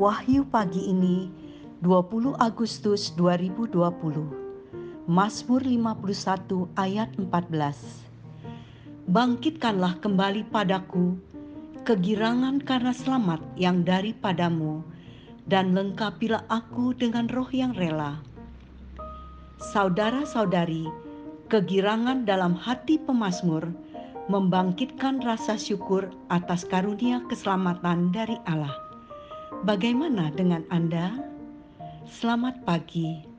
Wahyu pagi ini 20 Agustus 2020 Mazmur 51 ayat 14 Bangkitkanlah kembali padaku kegirangan karena selamat yang daripadamu dan lengkapilah aku dengan roh yang rela. Saudara-saudari, kegirangan dalam hati pemazmur membangkitkan rasa syukur atas karunia keselamatan dari Allah. Bagaimana dengan Anda? Selamat pagi.